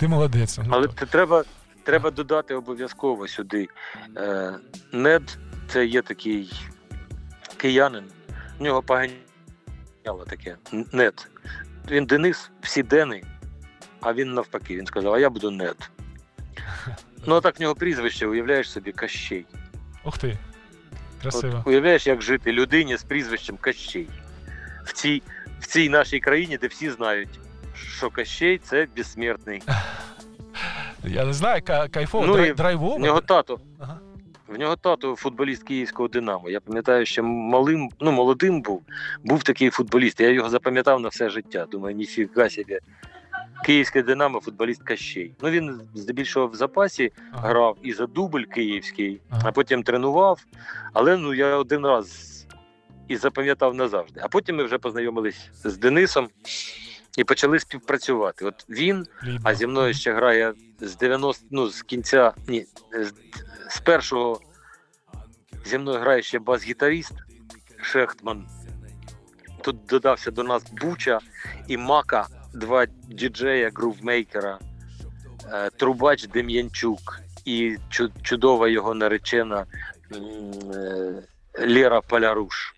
Ти молодець. Ну, Але то- це треба, треба додати обов'язково сюди. Е, Нед це є такий киянин. В нього поганяло таке. Нед. Він Денис, всі Дени, а він навпаки. Він сказав, а я буду Нед. Ну, а так в нього прізвище, уявляєш собі, Кащей. Ух ти. Красиво. От, уявляєш, як жити людині з прізвищем Кащей. В цій, в цій нашій країні, де всі знають, що Кащей це безсмертний. Я не знаю, ка- кайфово, Ну, драй- драйвово. В нього тато. Ага. В нього тато футболіст київського Динамо. Я пам'ятаю, що малим, ну молодим був, був такий футболіст. Я його запам'ятав на все життя. Думаю, ніфіга собі. Київське Динамо, футболіст Кащей. Ну він здебільшого в запасі Ага. грав і за дубль київський, Ага. а потім тренував. Але ну я один раз і запам'ятав назавжди. А потім ми вже познайомились з Денисом і почали співпрацювати. От він а зі мною ще грає з 90, ну, з кінця, ні, з, з першого зі мною грає ще бас-гітаріст Шехтман. Тут додався до нас Буча і Мака, два діджея, грувмейкера, е, трубач Дем'янчук і чудова його наречена е, Лера Поляруш.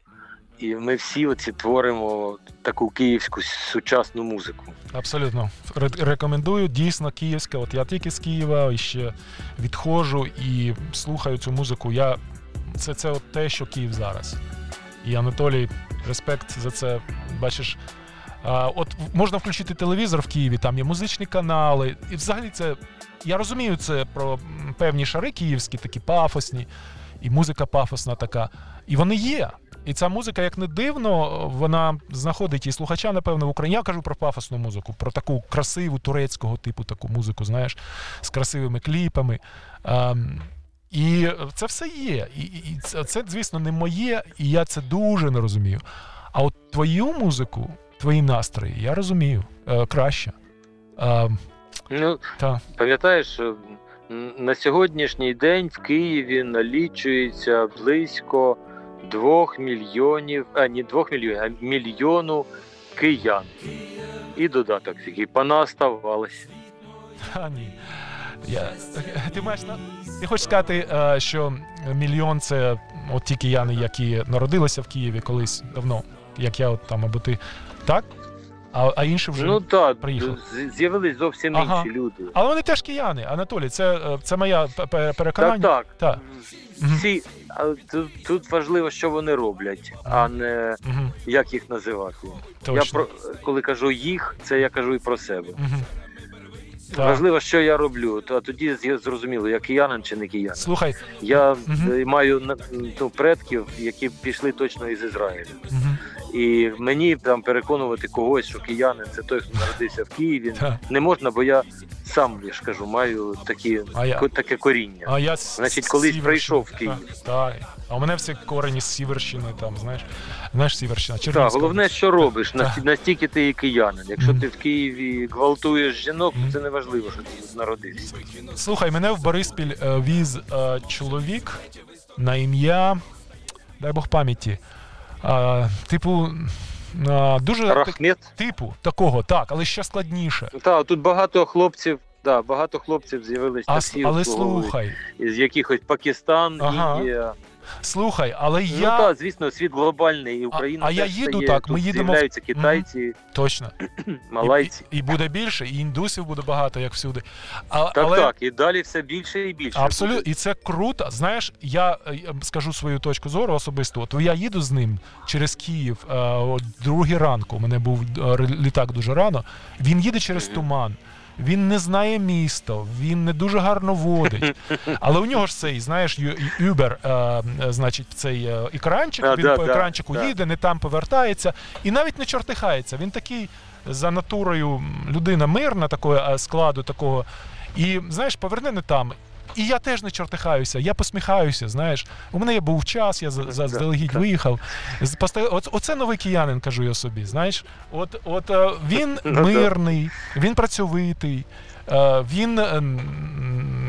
І ми всі оці творимо таку київську сучасну музику. Абсолютно. Рекомендую. Дійсно, київська. От я тільки з Києва і ще відходжу і слухаю цю музику. Я... Це, це от те, що Київ зараз. І Анатолій, респект за це. Бачиш. От можна включити телевізор в Києві, там є музичні канали. І взагалі це. Я розумію, це про певні шари київські, такі пафосні, і музика пафосна така. І вони є. І ця музика, як не дивно, вона знаходить і слухача, напевно, в Україні. Я кажу про пафосну музику, про таку красиву турецького типу таку музику, знаєш, з красивими кліпами. Ем, і це все є. І, і це, це, звісно, не моє, і я це дуже не розумію. А от твою музику, твої настрої, я розумію е, краще. Ем, Ну, та. Пам'ятаєш, на сьогоднішній день в Києві налічується близько двох мільйонів, а не двох мільйонів, а мільйону киян. І додаток який понаставалось. Та ні. Я, ти маєш на. Ти хочеш сказати, е, що мільйон це от ті кияни, які народилися в Києві колись давно, як я от там або ти. Так? А, а інші вже. Ну так, приїхав. з- з'явились зовсім Ага. інші люди. Але вони теж кияни, Анатолій, це, е, це п- переконання. Так, так. Так. Всі, а тут, тут важливо, що вони роблять, а не Угу. як їх називати. Я про коли кажу їх, це я кажу і про себе. Угу. Так. Важливо, що я роблю, а тоді зрозуміло, я киянин чи не киянин. Слухай, Я е, маю ну, предків, які пішли точно із Ізраїлю. угу. І мені там переконувати когось, що киянин це той, хто народився в Києві, Так. не можна, бо я сам я ж кажу, маю такі, А я? таке коріння. А я Значить, колись прийшов в Київ. Так, так. А у мене всі корені з Сіверщини, там, знаєш, знаєш, Сіверщина, Так, головне, що робиш, Так. настільки ти і киянин. Якщо Мгм. ти в Києві гвалтуєш жінок, Мгм. то це не важливо, що ти народився. Слухай, мене в Бориспіль е, віз е, чоловік на ім'я, дай Бог пам'яті. е, типу, дуже Рахмет. типу такого, так, але ще складніше. Так, тут багато хлопців. Да, багато хлопців с- але слухай, із якихось Пакистан, Ага. Індія. Слухай, але Ну я так, звісно, світ глобальний, і Україна. а я їду так, ми їдемо з'являються китайці, точно малайці. І, і, буде більше, і індусів буде багато, як всюди. А, Так, але так, і далі все більше і більше. Абсолютно, і це круто. Знаєш, я е, скажу свою точку зору особисто. От я їду з ним через Київ е, о другій ранку. У мене був е, літак дуже рано. Він їде через Мгм. туман. Він не знає місто, він не дуже гарно водить. Але у нього ж цей, знаєш, Uber, е, е, значить, цей е, екранчик, А, він да, по екранчику да. їде, не там повертається, і навіть не чортихається. Він такий за натурою людина мирна, такого е, складу такого. І знаєш, поверне не там. І я теж не чортихаюся, я посміхаюся. Знаєш, у мене був час, я заздалегідь виїхав. Оце новий киянин, кажу я собі. Знаєш, от, от е, він Ну, мирний, він працьовитий, е, він, е,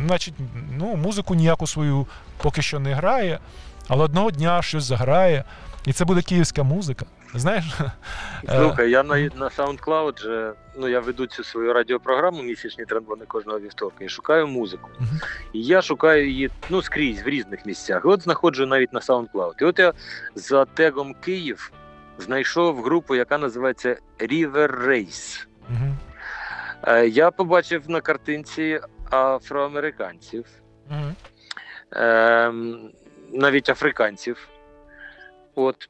значить, ну, музику ніяку свою поки що не грає, але одного дня щось заграє, і це буде київська музика. Знаєш? Слухай, я на, на SoundCloud же, ну я веду цю свою радіопрограму місячні трембони кожного вівторка і шукаю музику. Мгм. І я шукаю її ну скрізь в різних місцях. І от знаходжу навіть на SoundCloud. І от я за тегом Київ знайшов групу, яка називається River Race. Е, Я побачив на картинці афроамериканців, ем, навіть африканців. От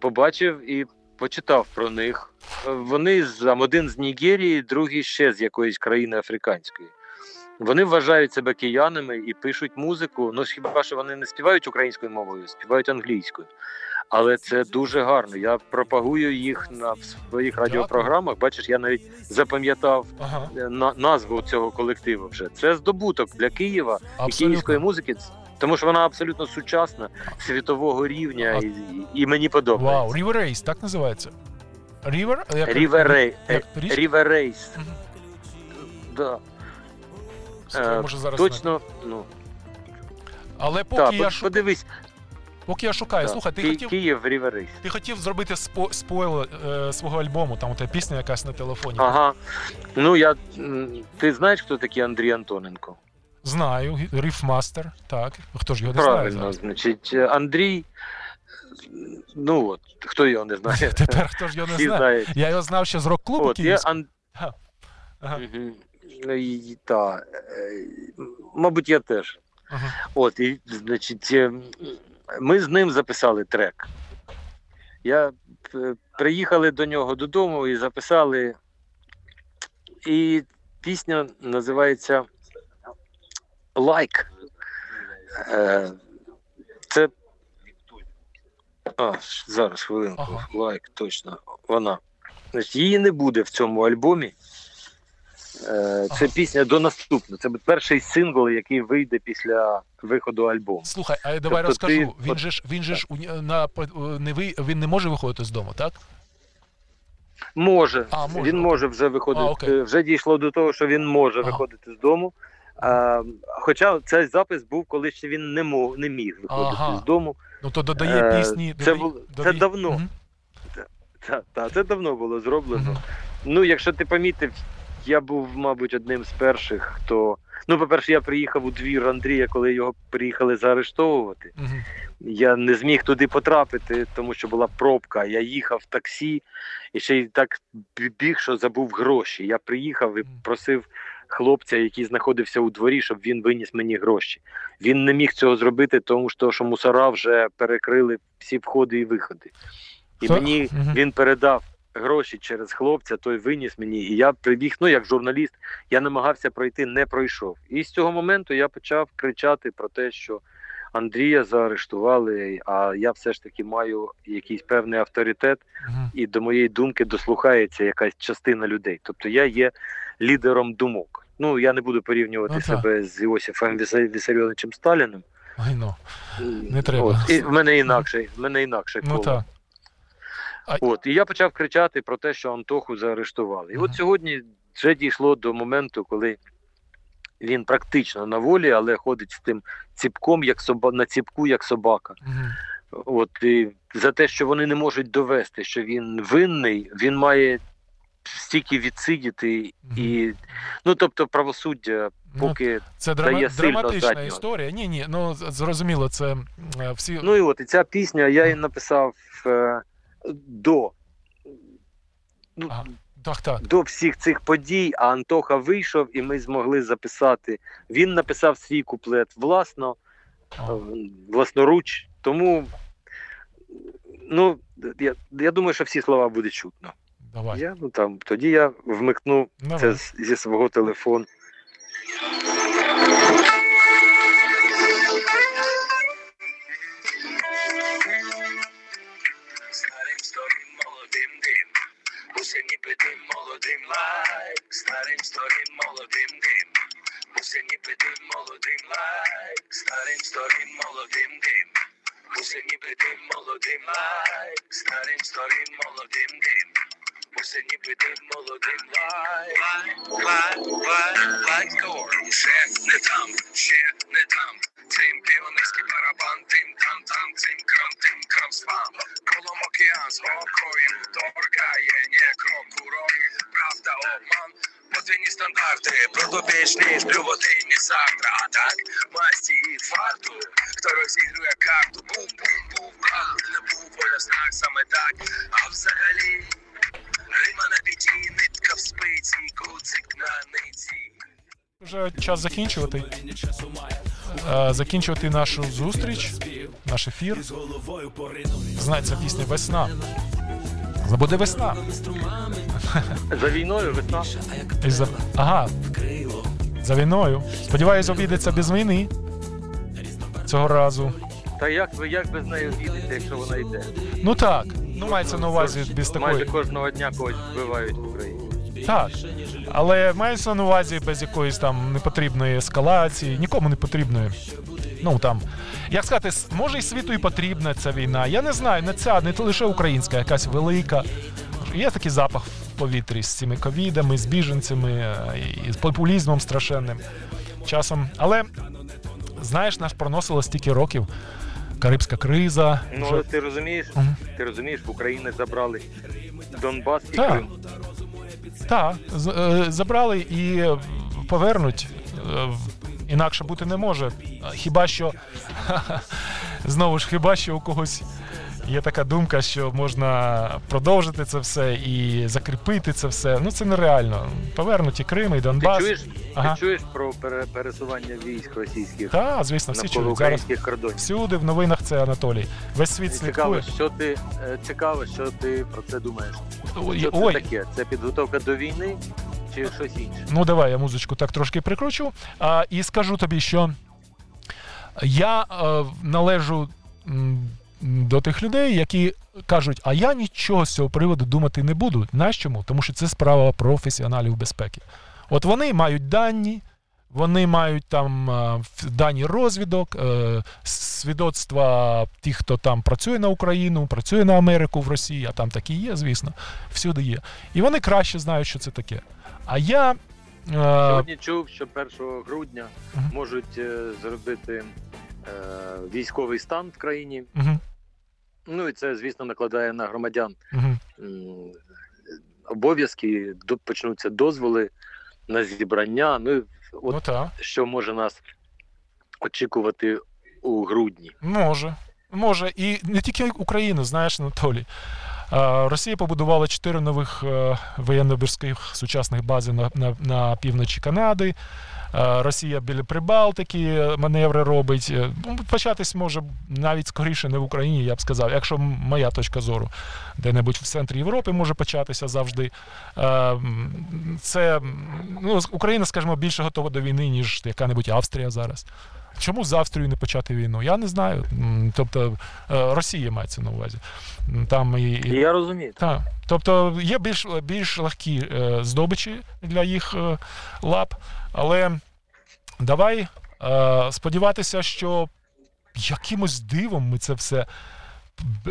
побачив і почитав про них. Е, Вони з- там один з Нігерії, другий ще з якоїсь країни африканської. Вони вважають себе киянами і пишуть музику. Ну хіба що вони не співають українською мовою, співають англійською. Але це дуже гарно. Я пропагую їх на своїх радіопрограмах. Бачиш, я навіть запам'ятав Ага. е, на назву цього колективу. Вже це здобуток для Києва і київської музики, тому що вона абсолютно сучасна, світового рівня, і, і мені подобається. Вау, River Race, так називається? River? Як, River Ray- як? River Race. Мгм. Да. Слухай, Е, може зараз Точно, ну Але поки, так, я от шу... подивись. поки я шукаю, так, слухай, ти Ки- хотів, Київ River Race. ти хотів зробити спо... спойл е, свого альбому, там у тебе пісня якась на телефоні. Ага. Ну я ти знаєш, хто такий Андрій Антоненко? Знаю, Riffmaster, так. Хто ж його не знає Правильно, значить, Андрій. Ну от, хто його не знає? Тепер хто ж його не знає? знають. Я його знав ще з рок-клубу київського. Ан... Ага. Ну, і, та, е, мабуть, я теж. Ага. От, і, значить, е, ми з ним записали трек. Я е, приїхали до нього додому і записали. І пісня називається Like. Е, Це. А, зараз хвилинку. Ага. Лайк, точно. Вона. Значить, її не буде в цьому альбомі. Е, Це Ага. пісня до наступного. Це перший сингл, який вийде після виходу альбому. Слухай, а я давай Тобто розкажу. ти- Він же ж він же ж у- на не ви він не може виходити з дому, так? Може, А, може, він окей. може вже виходити. А, окей. е, вже дійшло до того, що він може Ага. виходити з дому. А, хоча цей запис був, коли ще він не мог не міг виходити Ага. з дому. Ну то додає Е, пісні. це додає- це давно. Мгм. Та, та, це давно було зроблено. Мгм. Ну, якщо ти помітив, я був, мабуть, одним з перших, хто. Ну, по-перше, я приїхав у двір Андрія, коли його приїхали заарештовувати. Мгм. Я не зміг туди потрапити, тому що була пробка. Я їхав в таксі і ще й так біг, що забув гроші. Я приїхав і просив хлопця, який знаходився у дворі, щоб він виніс мені гроші. Він не міг цього зробити, тому що, мусора вже перекрили всі входи і виходи. І мені він передав гроші через хлопця, той виніс мені, і я прибіг, ну як журналіст, я намагався пройти, не пройшов. І з цього моменту я почав кричати про те, що Андрія заарештували, а я все ж таки маю якийсь певний авторитет, і до моєї думки дослухається якась частина людей. Тобто я є лідером думок. Ну я не буду порівнювати Ну, себе з Іосифом Віса- Вісаріоновичем Сталіним. Ай, ну. Не треба. От. І в мене інакше, в мене інакше Ну коло. так. От, і я почав кричати про те, що Антоху заарештували. І Ага. от сьогодні вже дійшло до моменту, коли він практично на волі, але ходить з тим ціпком, як соба на ціпку, як собака. Мгм. От і за те, що вони не можуть довести, що він винний, він має стільки відсидіти і ну тобто правосуддя, Ну, поки Це драма... дає сильно драматична заднього. історія. Ні, ні, ну зрозуміло, це е, всі. ну і от і ця пісня я її написав е, до. Ну, Ага. Так, так. до всіх цих подій, а Антоха вийшов, і ми змогли записати. Він написав свій куплет власно, е, власноруч. Тому ну, я, я думаю, що всі слова буде чутно. Давай. Я, ну, там, тоді я вмикну Давай. це з- зі свого телефону. Старим старим молодим дим, усе ніби дим молодим лайк, лайк, лайк, лайк, storm, ще не там, ще не там, цим піонерський барабан, тим там, там, цим крам, тим крам спам, колом океан з окою торкає, не кроку рою, правда, обман, подвійні стандарти, продобічні, блювотинні завтра, а так, масті і фарту, хто розігрує карту, бум-бум-бум, правильно був, воля знак саме так, а взагалі, рима нитка в спиці, куцик на ниці. Вже час закінчувати. Е, Закінчувати нашу зустріч, наш ефір. Знається пісня Весна. Буде весна. За війною весна. І за... Ага. За війною. Сподіваюсь, обійдеться без війни. Цього разу. Та як ви як без неї обійдете, якщо вона йде? Ну так. Ну, мається на увазі без Майже такої. кожного дня когось вбивають в Україні. Так. Але мається на увазі без якоїсь там непотрібної ескалації, нікому не потрібної. Ну там, як сказати, с- може і світу і потрібна ця війна. Я не знаю, не ця, не лише українська, якась велика. Є такий запах в повітрі з цими ковідами, з біженцями е, і з популізмом страшенним часом. Але знаєш, нас проносило стільки років. Карибська криза. Ну вже- ти розумієш, Мгм. ти розумієш, в Україні забрали Донбас і Так. Крим. Так, е, забрали і повернуть. Е, Інакше бути не може. Хіба що знову ж, хіба що у когось є така думка, що можна продовжити це все і закріпити це все. Ну це нереально. Повернуть і Крим, і Ти Донбас. чуєш, Ага. ти чуєш про пере- пересування військ російських Так, звісно, всі чують. Зараз кордонів? всюди в новинах це Анатолій. Весь світ І Цікаво, що ти е, цікаво, що ти про це думаєш. Ой, Що це таке? Це підготовка до війни чи щось інше? Ну, давай я музичку так трошки прикручу. А, і скажу тобі, що я е, належу до тих людей, які кажуть, а я нічого з цього приводу думати не буду. Знаєш чому? Тому що це справа професіоналів безпеки. От вони мають дані. Вони мають там дані розвідок, е, свідоцтва тих, хто там працює на Україну, працює на Америку в Росії, а там такі є, звісно, всюди є. І вони краще знають, що це таке. А я. е, Сьогодні чув, що 1 грудня можуть е, зробити військовий стан в країні. Ну і це, звісно, накладає на громадян м, обов'язки, до- почнуться дозволи на зібрання. Ну от Ну так. що може нас очікувати у грудні. Може. Може. І не тільки Україна, знаєш, Анатолій. Росія побудувала чотири нових воєнно-морських сучасних бази на, на, на півночі Канади. Росія біля Прибалтики маневри робить. Ну, початись може навіть скоріше не в Україні, я б сказав, якщо моя точка зору, де-небудь в центрі Європи може початися завжди. Це ну, Україна, скажімо, більше готова до війни, ніж яка-небудь Австрія зараз. Чому з Австрією не почати війну? Я не знаю. Тобто Росія мається на увазі. Там і, і... Я розумію. Так. Тобто є більш більш легкі е, здобичі для їх е, лап, але давай е, сподіватися, що якимось дивом ми це все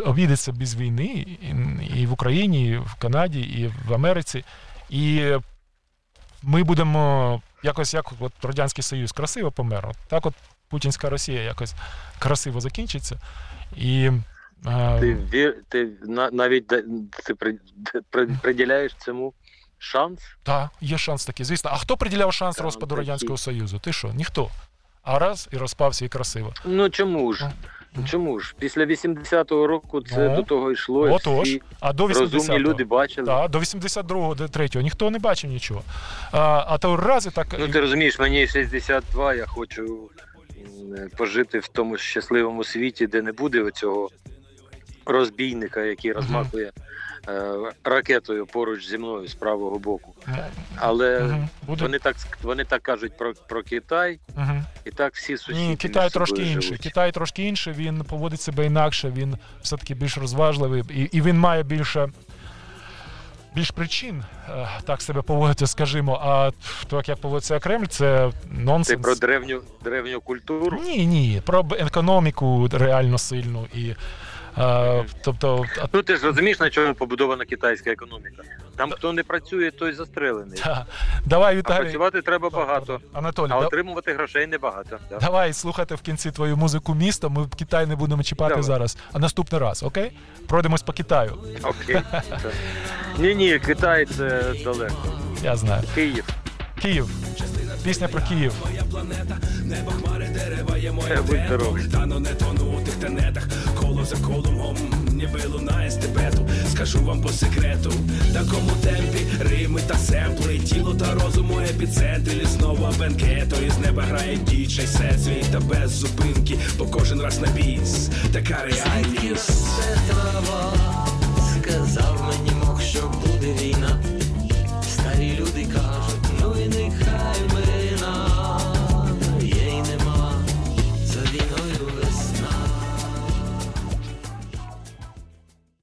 обійдеться без війни і, і в Україні, і в Канаді, і в Америці. І ми будемо якось як от Радянський Союз красиво помер. Так от Путінська Росія якось красиво закінчиться. І ти ти навіть ти приділяєш цьому шанс? Так, є шанс такий, звісно. А хто приділяв шанс так, розпаду такі. Радянського Союзу? Ти що? Ніхто. А раз і розпався і красиво. Ну чому ж? Ну, чому ж? Після 80-го року це ну, до того йшло. Отож. Всі а до 80 розумні люди бачили. Так, до 82-го, до 3-го ніхто не бачив нічого. А а то рази так. Ну ти розумієш, мені 62, я хочу пожити в тому щасливому світі, де не буде оцього розбійника, який розмахує е, ракетою поруч зі мною з правого боку. Але вони так вони так кажуть про про Китай, і так всі сусіди. Ні, Китай трошки інший. Китай трошки інший, він поводить себе інакше, він все-таки більш розважливий, і, і він має більше. Більш причин е, так себе поводити, скажімо, а так як поводиться Кремль, це нонсенс. Ти про древню древню культуру? Ні, ні, про економіку реально сильну і а, тобто, ну ти ж розумієш, на чому побудована китайська економіка. Там хто не працює, той застрелений. Та. Давай, Віталій. А працювати треба багато, Анатолій, а отримувати да... грошей небагато. Да. Давай слухати в кінці твою музику міста. Ми в Китай не будемо чіпати Давай. зараз. А наступний раз, окей? Пройдемось по Китаю. Окей. Ні, ні, Китай це далеко. Я знаю. Київ. Київ. Пісня про Київ. моя планета, Небо хмари дерева є моє демо. Тано не тону у тих тенетах. Коло за колом ніби лунає з Тибету. Скажу вам по секрету. Такому темпі рими та семпли. Тіло та розум моє центрі, знову бенкету. Із неба грає дічий сет та без зупинки. Бо кожен раз на біс. Така реальність. трава Сказав мені мох, що буде війна. Старі люди кажуть.